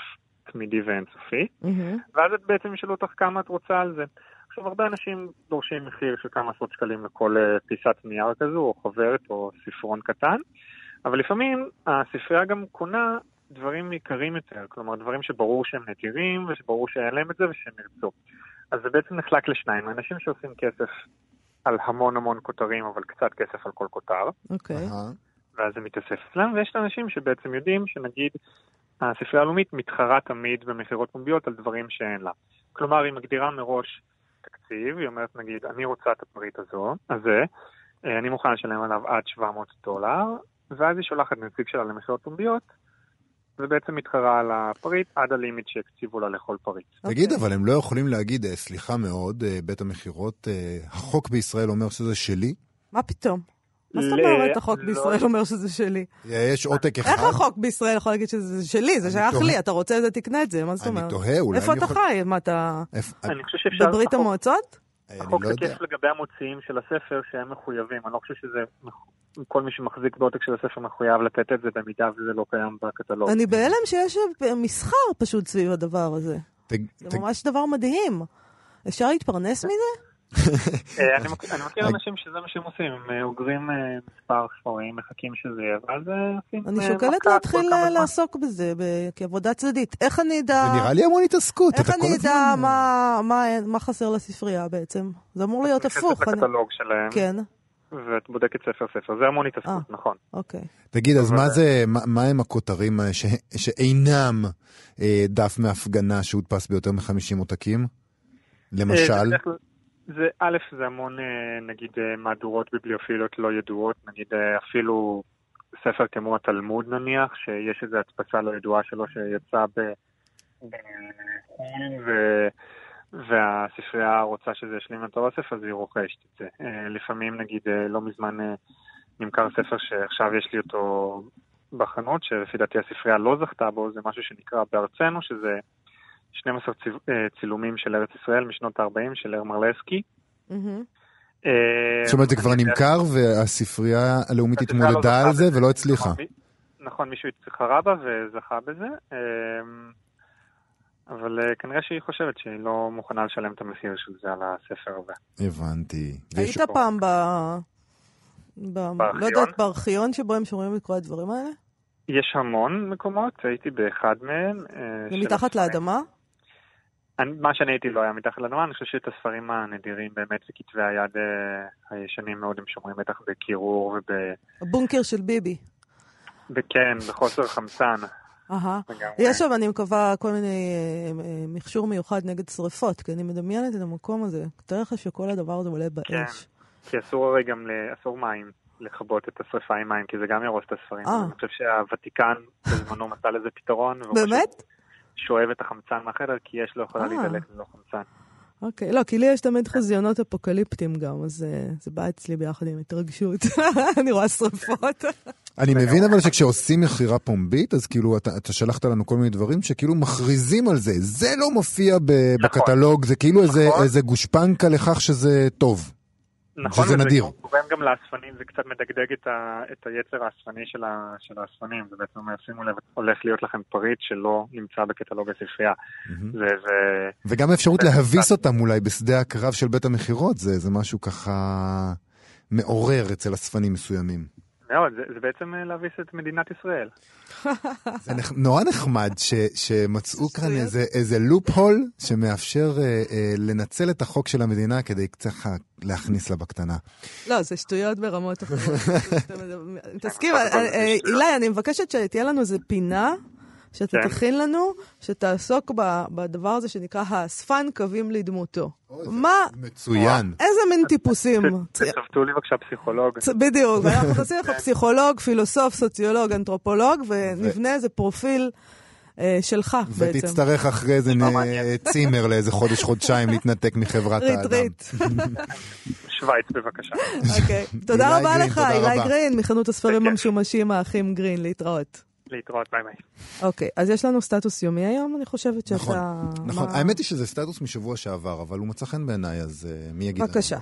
S4: תמידי ואינסופי. Mm-hmm. ואז את בעצם ישאלו אותך כמה את רוצה על זה. עכשיו, הרבה אנשים דורשים מחיר של כמה עשרות שקלים לכל אה, פיסת נייר כזו, או חוברת, או ספרון קטן, אבל לפעמים הספרייה גם קונה דברים יקרים יותר, כלומר דברים שברור שהם נדירים, ושברור שאין להם את זה ושהם ירצו. אז זה בעצם נחלק לשניים, אנשים שעושים כסף על המון המון כותרים, אבל קצת כסף על כל כותר.
S1: אוקיי. Okay.
S4: ואז זה מתאסף אצלם, ויש אנשים שבעצם יודעים שנגיד הספרייה הלאומית מתחרה תמיד במכירות פומביות על דברים שאין לה. כלומר, היא מגדירה מראש תקציב, היא אומרת נגיד, אני רוצה את הפריט הזו, הזה, אה, אני מוכן לשלם עליו עד 700 דולר, ואז היא שולחת נציג שלה למכירות פומביות, ובעצם מתחרה על הפריט עד הלימיט שהקציבו לה לכל פריט.
S2: תגיד, okay. אבל הם לא יכולים להגיד, אה, סליחה מאוד, אה, בית המכירות, החוק בישראל אומר שזה שלי?
S1: מה פתאום? מה זאת אומרת החוק לא. בישראל אומר שזה שלי?
S2: יש עותק אחד.
S1: איך החוק בישראל יכול להגיד שזה שלי? זה שייך לי, אתה רוצה את זה, תקנה את זה, מה זאת אומרת?
S2: אני תוהה, אולי...
S1: איפה אתה חי? מה אתה...
S4: אני חושב שאפשר...
S1: בברית המועצות?
S4: החוק לא תקף לגבי המוציאים של הספר שהם מחויבים. אני לא חושב שזה... כל מי שמחזיק בעותק של הספר מחויב לתת את זה במידה וזה לא קיים בקטלוג.
S1: אני בהלם שיש מסחר פשוט סביב הדבר הזה. זה ממש דבר מדהים. אפשר להתפרנס מזה? [LAUGHS]
S4: אה, אני מכיר אנשים שזה מה שהם עושים, הם אה, אוגרים אה, מספר ספרים, מחכים שזה יהיה, ואז עושים
S1: אני שוקלת להתחיל לעסוק בזה כעבודה צדדית. איך אני אדע...
S2: זה נראה לי המון התעסקות.
S1: איך אני אדע מה חסר לספרייה בעצם? זה אמור להיות הפוך.
S4: את הקטלוג שלהם.
S1: כן.
S4: ואת בודקת ספר ספר, זה המון התעסקות, נכון.
S1: אוקיי.
S2: תגיד, אז מה זה, מה הם הכותרים שאינם דף מהפגנה שהודפס ביותר מ-50 עותקים? למשל?
S4: זה, א', זה המון, אה, נגיד, אה, מהדורות ביבליופיליות לא ידועות, נגיד אה, אפילו ספר כמו התלמוד נניח, שיש איזו הדפסה לא ידועה שלו שיצא ב... ו... והספרייה רוצה שזה ישלים את האוסף, אז היא רוכשת את זה. לפעמים, נגיד, לא מזמן נמכר ספר שעכשיו יש לי אותו בחנות, שלפי דעתי הספרייה לא זכתה בו, זה משהו שנקרא בארצנו, שזה 12 צילומים של ארץ ישראל משנות ה-40 של הרמר לסקי. Mm-hmm.
S2: זאת אומרת, זה כבר נמכר והספרייה הלאומית התמודדה על זה ולא הצליחה.
S4: נכון, מישהו התחרה בה וזכה בזה, אבל כנראה שהיא חושבת שהיא לא מוכנה לשלם את המחיר של זה על הספר הזה.
S2: הבנתי.
S1: היית פעם ב... בארכיון? לא יודעת, בארכיון שבו הם שומרים את כל הדברים האלה?
S4: יש המון מקומות, הייתי באחד מהם.
S1: זה מתחת לאדמה?
S4: אני, מה שאני הייתי לא היה מתחת לאדמה, אני חושב שאת הספרים הנדירים באמת וכתבי היד אה, הישנים מאוד הם שומרים בטח בקירור וב...
S1: הבונקר של ביבי.
S4: וכן, בחוסר חמצן.
S1: אהה. יש שם, אני מקווה, כל מיני אה, אה, מכשור מיוחד נגד שריפות, כי אני מדמיינת את המקום הזה. תאר לך שכל הדבר הזה עולה באש. כן,
S4: כי אסור הרי גם, אסור מים. לכבות את השריפה עם מים, כי זה גם ירוס את הספרים. אני חושב שהוותיקן בזמנו מצא לזה פתרון.
S1: באמת?
S4: שואב את החמצן מהחדר, כי אש לא יכולה להידלק ללא חמצן.
S1: אוקיי, לא, כי לי יש תמיד חזיונות אפוקליפטיים גם, אז זה בא אצלי ביחד עם התרגשות. [LAUGHS] אני רואה שרפות.
S2: אני מבין אבל שכשעושים מכירה פומבית, אז כאילו אתה שלחת לנו כל מיני דברים שכאילו מכריזים על זה. זה לא מופיע בקטלוג, זה כאילו איזה גושפנקה לכך שזה טוב.
S4: נכון, שזה נדיר. גורם גם לאספנים, זה קצת מדגדג את, ה, את היצר האספני של, ה, של האספנים, זה בעצם אומר, שימו לב, הולך להיות לכם פריט שלא נמצא בקטלוג הספרייה. Mm-hmm. זה, זה...
S2: וגם אפשרות להביס אותם אולי בשדה הקרב של בית המכירות, זה, זה משהו ככה מעורר אצל אספנים מסוימים.
S4: מאוד, זה, זה בעצם אה, להביס את מדינת ישראל.
S2: זה נורא נחמד ש, שמצאו כאן איזה, איזה לופ הול שמאפשר אה, אה, לנצל את החוק של המדינה כדי קצת להכניס לה בקטנה.
S1: לא, זה שטויות ברמות אחרות. [LAUGHS] תסכים, אילי, אני מבקשת שתהיה לנו איזה פינה. שאתה כן. תכין לנו, שתעסוק בדבר הזה שנקרא האספן קווים לדמותו.
S2: מה? מצוין.
S1: איזה מין טיפוסים.
S4: תצוותו לי בבקשה פסיכולוג.
S1: בדיוק, אנחנו נשים לך פסיכולוג, פילוסוף, סוציולוג, אנתרופולוג, ונבנה איזה פרופיל. אה, שלך
S2: בעצם. ותצטרך אחרי זה צימר לאיזה חודש-חודשיים להתנתק מחברת האדם.
S1: ריט,
S4: שווייץ בבקשה.
S1: אוקיי, תודה רבה לך, אילי גרין, מחנות הספרים המשומשים האחים גרין, להתראות.
S4: להתראות, ביי ביי.
S1: אוקיי, אז יש לנו סטטוס יומי היום, אני חושבת שאתה...
S2: נכון, נכון. האמת היא שזה סטטוס משבוע שעבר, אבל הוא מצא חן בעיניי, אז uh, מי יגיד
S1: בבקשה.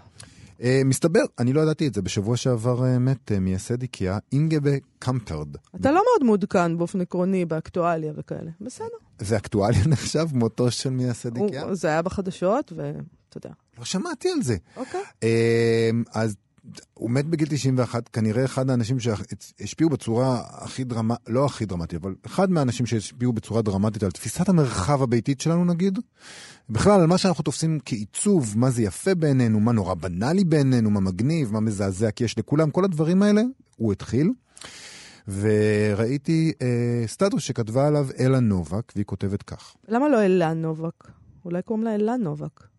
S2: Uh, מסתבר, אני לא ידעתי את זה, בשבוע שעבר uh, מת uh, מייסד איקאה, אינגבר קמפרד.
S1: אתה לא מאוד מעודכן באופן עקרוני באקטואליה וכאלה, בסדר.
S2: זה אקטואליה נחשב, מותו של מייסד איקאה?
S1: זה היה בחדשות, ואתה יודע.
S2: לא שמעתי על זה.
S1: אוקיי.
S2: אז הוא מת בגיל 91, כנראה אחד האנשים שהשפיעו בצורה הכי דרמטית, לא הכי דרמטית, אבל אחד מהאנשים שהשפיעו בצורה דרמטית על תפיסת המרחב הביתית שלנו נגיד, בכלל על מה שאנחנו תופסים כעיצוב, מה זה יפה בעינינו, מה נורא בנאלי בעינינו, מה מגניב, מה מזעזע, כי יש לכולם, כל הדברים האלה, הוא התחיל. וראיתי אה, סטטוס שכתבה עליו אלה נובק, והיא כותבת כך.
S1: למה לא אלה נובק? אולי קוראים לה אלה נובק.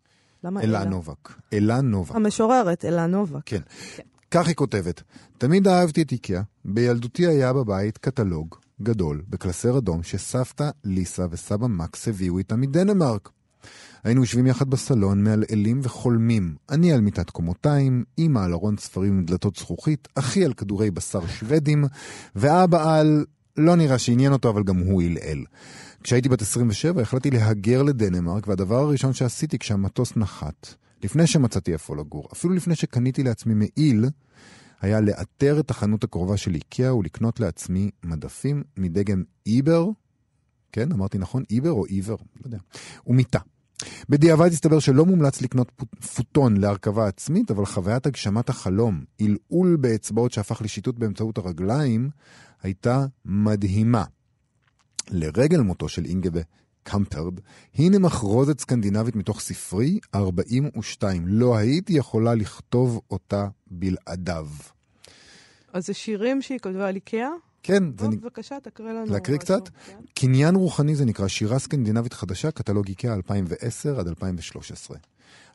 S1: למה אלה?
S2: אלה נובק. אלה נובק.
S1: המשוררת, אלה נובק.
S2: כן. כן. כך היא כותבת, תמיד אהבתי את איקאה, בילדותי היה בבית קטלוג גדול בקלסר אדום שסבתא ליסה וסבא מקס הביאו איתם מדנמרק. היינו יושבים יחד בסלון, מעלעלים וחולמים. אני על מיטת קומותיים, אמא על ארון ספרים עם דלתות זכוכית, אחי על כדורי בשר שוודים, ואבא על... לא נראה שעניין אותו, אבל גם הוא עלעל. כשהייתי בת 27 החלטתי להגר לדנמרק, והדבר הראשון שעשיתי כשהמטוס נחת, לפני שמצאתי איפה לגור, אפילו לפני שקניתי לעצמי מעיל, היה לאתר את החנות הקרובה של איקאה ולקנות לעצמי מדפים מדגם איבר, כן, אמרתי נכון, איבר או איבר, לא יודע, ומיטה. בדיעבד הסתבר שלא מומלץ לקנות פוטון להרכבה עצמית, אבל חוויית הגשמת החלום, עלעול באצבעות שהפך לשיטוט באמצעות הרגליים, הייתה מדהימה. לרגל מותו של אינגבה קמפרד, הנה מחרוזת סקנדינבית מתוך ספרי 42. לא הייתי יכולה לכתוב אותה בלעדיו.
S1: אז זה שירים שהיא כתבה על איקאה?
S2: כן.
S1: טוב, זה... בבקשה, תקריא לנו.
S2: להקריא קצת? כן. קניין רוחני זה נקרא שירה סקנדינבית חדשה, קטלוג איקאה 2010 עד 2013.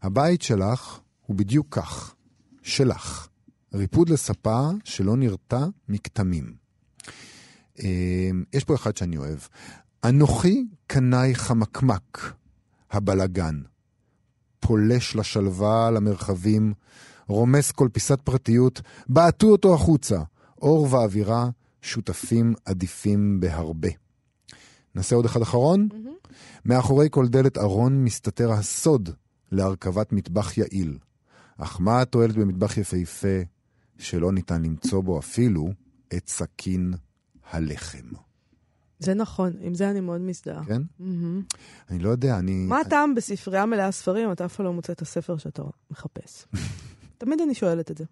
S2: הבית שלך הוא בדיוק כך, שלך. ריפוד לספה שלא נרתע מכתמים. אמ, יש פה אחד שאני אוהב. אנוכי קנאי חמקמק, הבלגן. פולש לשלווה, למרחבים, רומס כל פיסת פרטיות, בעטו אותו החוצה. אור ואווירה, שותפים עדיפים בהרבה. נעשה עוד אחד אחרון? Mm-hmm. מאחורי כל דלת ארון מסתתר הסוד להרכבת מטבח יעיל. אך מה התועלת במטבח יפהפה שלא ניתן למצוא בו אפילו את סכין הלחם?
S1: זה נכון, עם זה אני מאוד מזדהה.
S2: כן? Mm-hmm. אני לא יודע, אני...
S1: מה הטעם בספרייה מלאה ספרים, אתה אף פעם לא מוצא את הספר שאתה מחפש? [LAUGHS] תמיד אני שואלת את זה.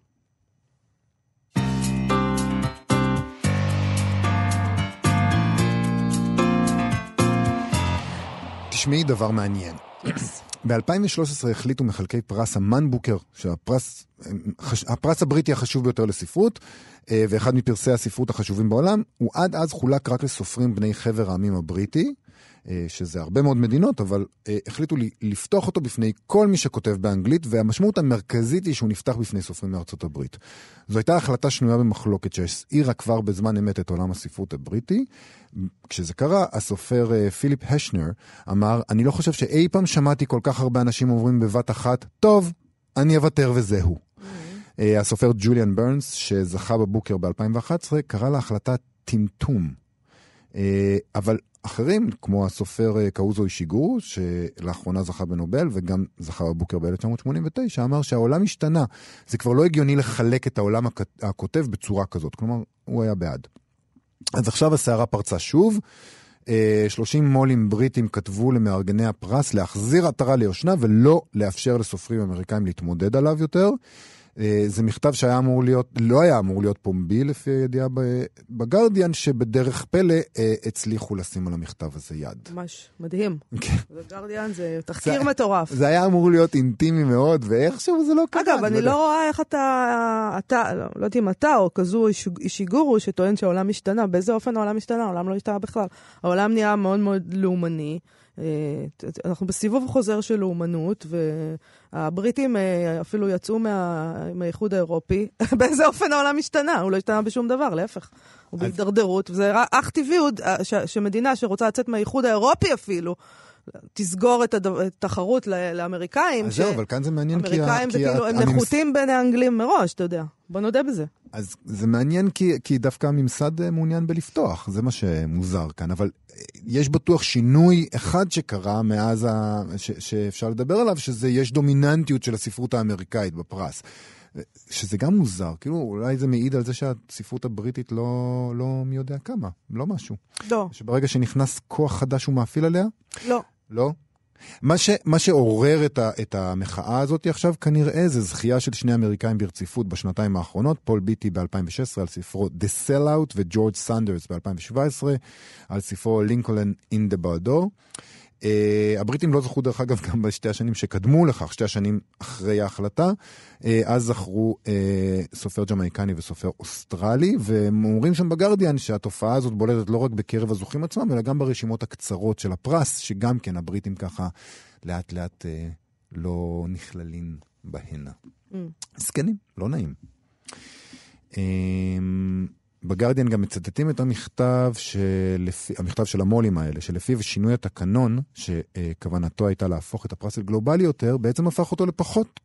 S2: תשמעי דבר מעניין. ב-2013 החליטו מחלקי פרס המן בוקר, שהפרס הפרס הבריטי החשוב ביותר לספרות, אה, ואחד מפרסי הספרות החשובים בעולם, הוא עד אז חולק רק לסופרים בני חבר העמים הבריטי. אה, שזה הרבה מאוד מדינות, אבל אה, החליטו לפתוח אותו בפני כל מי שכותב באנגלית, והמשמעות המרכזית היא שהוא נפתח בפני סופרים מארצות הברית. זו הייתה החלטה שנויה במחלוקת שהסעירה כבר בזמן אמת את עולם הספרות הבריטי. כשזה קרה, הסופר אה, פיליפ השנר אמר, אני לא חושב שאי פעם שמעתי כל כך הרבה אנשים אומרים בבת אחת, טוב, אני אוותר וזהו. Mm-hmm. הסופר ג'וליאן ברנס, שזכה בבוקר ב-2011, קרא להחלטה טמטום. אבל אחרים, כמו הסופר אה, קאוזו אישיגורו, שלאחרונה זכה בנובל וגם זכה בבוקר ב-1989, אמר שהעולם השתנה. זה כבר לא הגיוני לחלק את העולם הכותב בצורה כזאת. כלומר, הוא היה בעד. אז עכשיו הסערה פרצה שוב. 30 אה, מו"לים בריטים כתבו למארגני הפרס להחזיר עטרה ליושנה ולא לאפשר לסופרים אמריקאים להתמודד עליו יותר. אה, זה מכתב שהיה אמור להיות, לא היה אמור להיות פומבי לפי הידיעה בגרדיאן, שבדרך פלא אה, הצליחו לשים על המכתב הזה יד.
S1: ממש מדהים. כן. בגרדיאן זה תחקיר מטורף.
S2: זה היה אמור להיות אינטימי מאוד, ואיכשהו זה לא קרה.
S1: אגב, אני לא, לא רואה איך אתה, אתה, לא, לא יודעת אם אתה או כזו אישיגורו שטוען שהעולם השתנה, באיזה אופן העולם השתנה? העולם לא השתנה בכלל. העולם נהיה מאוד מאוד לאומני. אנחנו בסיבוב חוזר של לאומנות, והבריטים אה, אפילו יצאו מה, מהאיחוד האירופי. [LAUGHS] באיזה אופן העולם השתנה? הוא לא השתנה בשום דבר, להפך. הוא בהידרדרות, וזה אך טבעי אה, שמדינה שרוצה לצאת מהאיחוד האירופי אפילו, תסגור את התחרות לאמריקאים.
S2: אז זהו, אבל כאן זה מעניין
S1: כי... אמריקאים זה כאילו, הם נחותים בין האנגלים מראש, אתה יודע. בוא נודה בזה.
S2: אז זה מעניין כי, כי דווקא הממסד אה, מעוניין בלפתוח, זה מה שמוזר כאן. אבל אה, יש בטוח שינוי אחד שקרה מאז ה... ש, שאפשר לדבר עליו, שזה יש דומיננטיות של הספרות האמריקאית בפרס. אה, שזה גם מוזר, כאילו אולי זה מעיד על זה שהספרות הבריטית לא, לא מי יודע כמה, לא משהו.
S1: לא.
S2: שברגע שנכנס כוח חדש הוא מאפיל עליה?
S1: לא.
S2: לא? מה, ש, מה שעורר את, ה, את המחאה הזאת עכשיו כנראה זה זכייה של שני אמריקאים ברציפות בשנתיים האחרונות, פול ביטי ב-2016 על ספרו The Sellout וג'ורג' סונדרס ב-2017 על ספרו Lincoln in the Bardo. Uh, הבריטים לא זכו דרך אגב גם בשתי השנים שקדמו לכך, שתי השנים אחרי ההחלטה. Uh, אז זכו uh, סופר ג'מייקני וסופר אוסטרלי, והם אומרים שם בגרדיאן שהתופעה הזאת בולטת לא רק בקרב הזוכים עצמם, אלא גם ברשימות הקצרות של הפרס, שגם כן הבריטים ככה לאט לאט uh, לא נכללים בהנה. Mm. זקנים, לא נעים. Uh, בגרדיאן גם מצטטים את המכתב, שלפי, המכתב של המו"לים האלה, שלפיו שינוי התקנון, שכוונתו הייתה להפוך את הפרס לגלובלי יותר, בעצם הפך אותו לפחות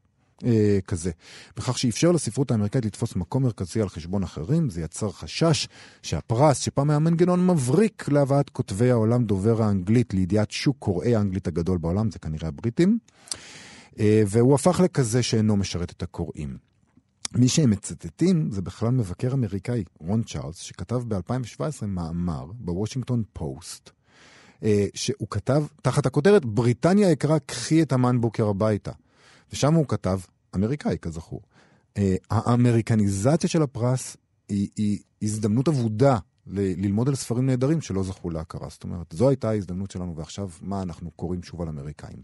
S2: אה, כזה. בכך שאפשר לספרות האמריקאית לתפוס מקום מרכזי על חשבון אחרים, זה יצר חשש שהפרס, שפעם היה מנגנון מבריק להבאת כותבי העולם דובר האנגלית לידיעת שוק קוראי האנגלית הגדול בעולם, זה כנראה הבריטים, אה, והוא הפך לכזה שאינו משרת את הקוראים. מי שהם מצטטים זה בכלל מבקר אמריקאי, רון צ'ארלס, שכתב ב-2017 מאמר בוושינגטון פוסט, אה, שהוא כתב תחת הכותרת בריטניה יקרה, קחי את המן בוקר הביתה. ושם הוא כתב, אמריקאי כזכור, אה, האמריקניזציה של הפרס היא, היא הזדמנות אבודה ל- ללמוד על ספרים נהדרים שלא זכו להכרה. זאת אומרת, זו הייתה ההזדמנות שלנו, ועכשיו מה אנחנו קוראים שוב על אמריקאים.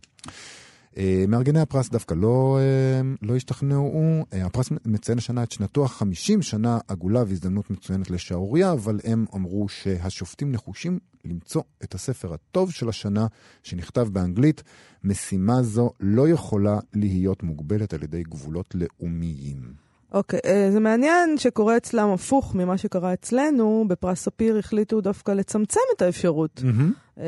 S2: אה, מארגני הפרס דווקא לא, אה, לא השתכנעו. אה, הפרס מציין השנה את שנתו החמישים שנה עגולה והזדמנות מצוינת לשערוריה, אבל הם אמרו שהשופטים נחושים למצוא את הספר הטוב של השנה שנכתב באנגלית. משימה זו לא יכולה להיות מוגבלת על ידי גבולות לאומיים.
S1: אוקיי, okay, זה מעניין שקורה אצלם הפוך ממה שקרה אצלנו. בפרס ספיר החליטו דווקא לצמצם את האפשרות mm-hmm.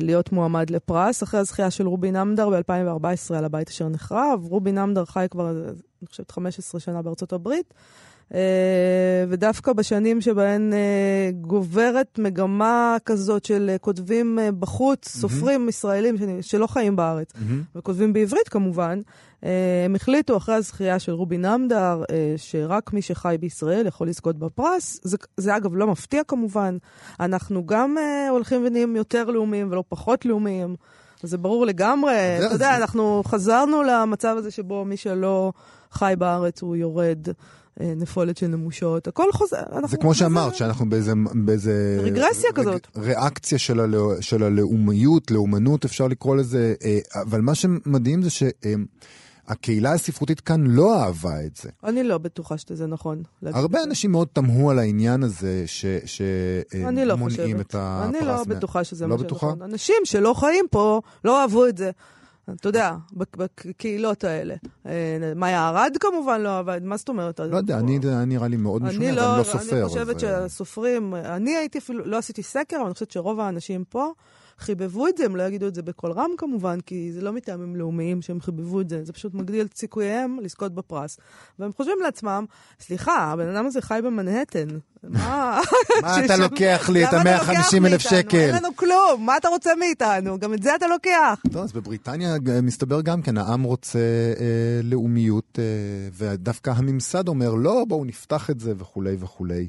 S1: להיות מועמד לפרס, אחרי הזכייה של רובין אמדר ב-2014 על הבית אשר נחרב. רובין אמדר חי כבר, אני חושבת, 15 שנה בארצות הברית, ודווקא בשנים שבהן גוברת מגמה כזאת של כותבים בחוץ, mm-hmm. סופרים ישראלים שלא חיים בארץ, mm-hmm. וכותבים בעברית כמובן, הם החליטו אחרי הזכייה של רובי נמדר, שרק מי שחי בישראל יכול לזכות בפרס. זה, זה אגב לא מפתיע כמובן. אנחנו גם הולכים ונהיים יותר לאומיים ולא פחות לאומיים. זה ברור לגמרי. אתה יודע, אנחנו חזרנו למצב הזה שבו מי שלא חי בארץ הוא יורד. אה, נפולת של נמושות, הכל חוזר.
S2: זה כמו שאמרת, שאנחנו באיזה... באיזה
S1: רגרסיה כזאת.
S2: ריאקציה של, הלא, של הלאומיות, לאומנות, אפשר לקרוא לזה, אה, אבל מה שמדהים זה ש... אה, הקהילה הספרותית כאן לא אהבה את זה.
S1: אני לא בטוחה שזה נכון.
S2: הרבה אנשים מאוד תמהו על העניין הזה, שמונעים לא את הפרס.
S1: אני לא בטוחה שזה לא מה שנכון. אנשים שלא חיים פה לא אהבו את זה. אתה יודע, בקהילות האלה. אה, מאיה ארד כמובן לא אהבה, מה זאת אומרת?
S2: לא יודע, אני נראה לי מאוד משונה, אבל אני לא סופר.
S1: אני חושבת שהסופרים, אני הייתי אפילו, לא עשיתי סקר, אבל אני חושבת שרוב האנשים פה... חיבבו את זה, הם לא יגידו את זה בקול רם כמובן, כי זה לא מטעמים לאומיים שהם חיבבו את זה, זה פשוט מגדיל את סיכוייהם לזכות בפרס. והם חושבים לעצמם, סליחה, הבן אדם הזה חי במנהטן.
S2: מה? אתה [LAUGHS] לוקח לי את ה-150 אלף שקל? אין
S1: לנו כלום, מה אתה רוצה מאיתנו? גם את זה אתה לוקח.
S2: טוב, אז בבריטניה מסתבר גם כן, העם רוצה אה, לאומיות, אה, ודווקא הממסד אומר, לא, בואו נפתח את זה וכולי וכולי.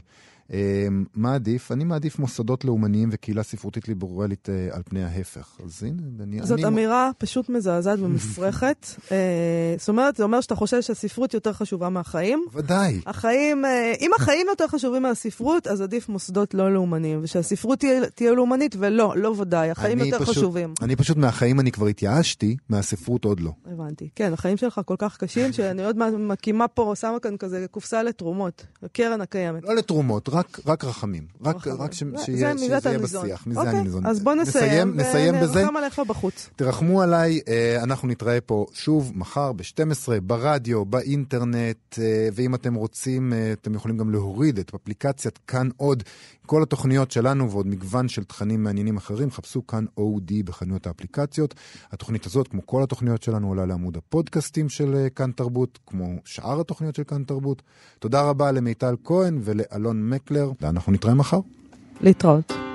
S2: אמ, מה עדיף? אני מעדיף מוסדות לאומניים וקהילה ספרותית ליברלית אה, על פני ההפך. אז הנה, אני...
S1: זאת אני... אמירה פשוט מזעזעת ומופרכת. [LAUGHS] אה, זאת אומרת, זה אומר שאתה חושב שהספרות יותר חשובה מהחיים.
S2: ודאי.
S1: החיים, אה, אם החיים יותר חשובים מהספרות, אז עדיף מוסדות לא לאומניים, ושהספרות תהיה, תהיה לאומנית, ולא, לא ודאי, החיים יותר פשוט, חשובים.
S2: אני פשוט מהחיים אני כבר התייאשתי, מהספרות עוד לא.
S1: הבנתי. כן, החיים שלך כל כך קשים, שאני עוד מקימה פה, שמה כאן כזה קופסה לתרומות, הקרן הקיימת.
S2: לא לתרומות, רק, רק רחמים. רק, רחמים. רק ש... שיהיה, שזה יהיה בשיח. מזה אוקיי,
S1: הניזון. אז בוא נסיים, נסיים בזה. ונרחם עליך בחוץ.
S2: תרחמו עליי, אה, אנחנו נתראה פה שוב מחר ב-12, ברדיו, באינטרנט, אה, ואם אתם רוצים, אה, אתם יכולים גם להוריד את אפליקציית כאן עוד. כל התוכניות שלנו ועוד מגוון של תכנים מעניינים אחרים, חפשו כאן אודי בחנויות האפליקציות. התוכנית הזאת, כמו כל התוכניות שלנו, עולה לעמוד הפודקאסטים של כאן תרבות, כמו שאר התוכניות של כאן תרבות. תודה רבה למיטל כהן ולאלון מקלר. ואנחנו נתראה מחר.
S1: להתראות.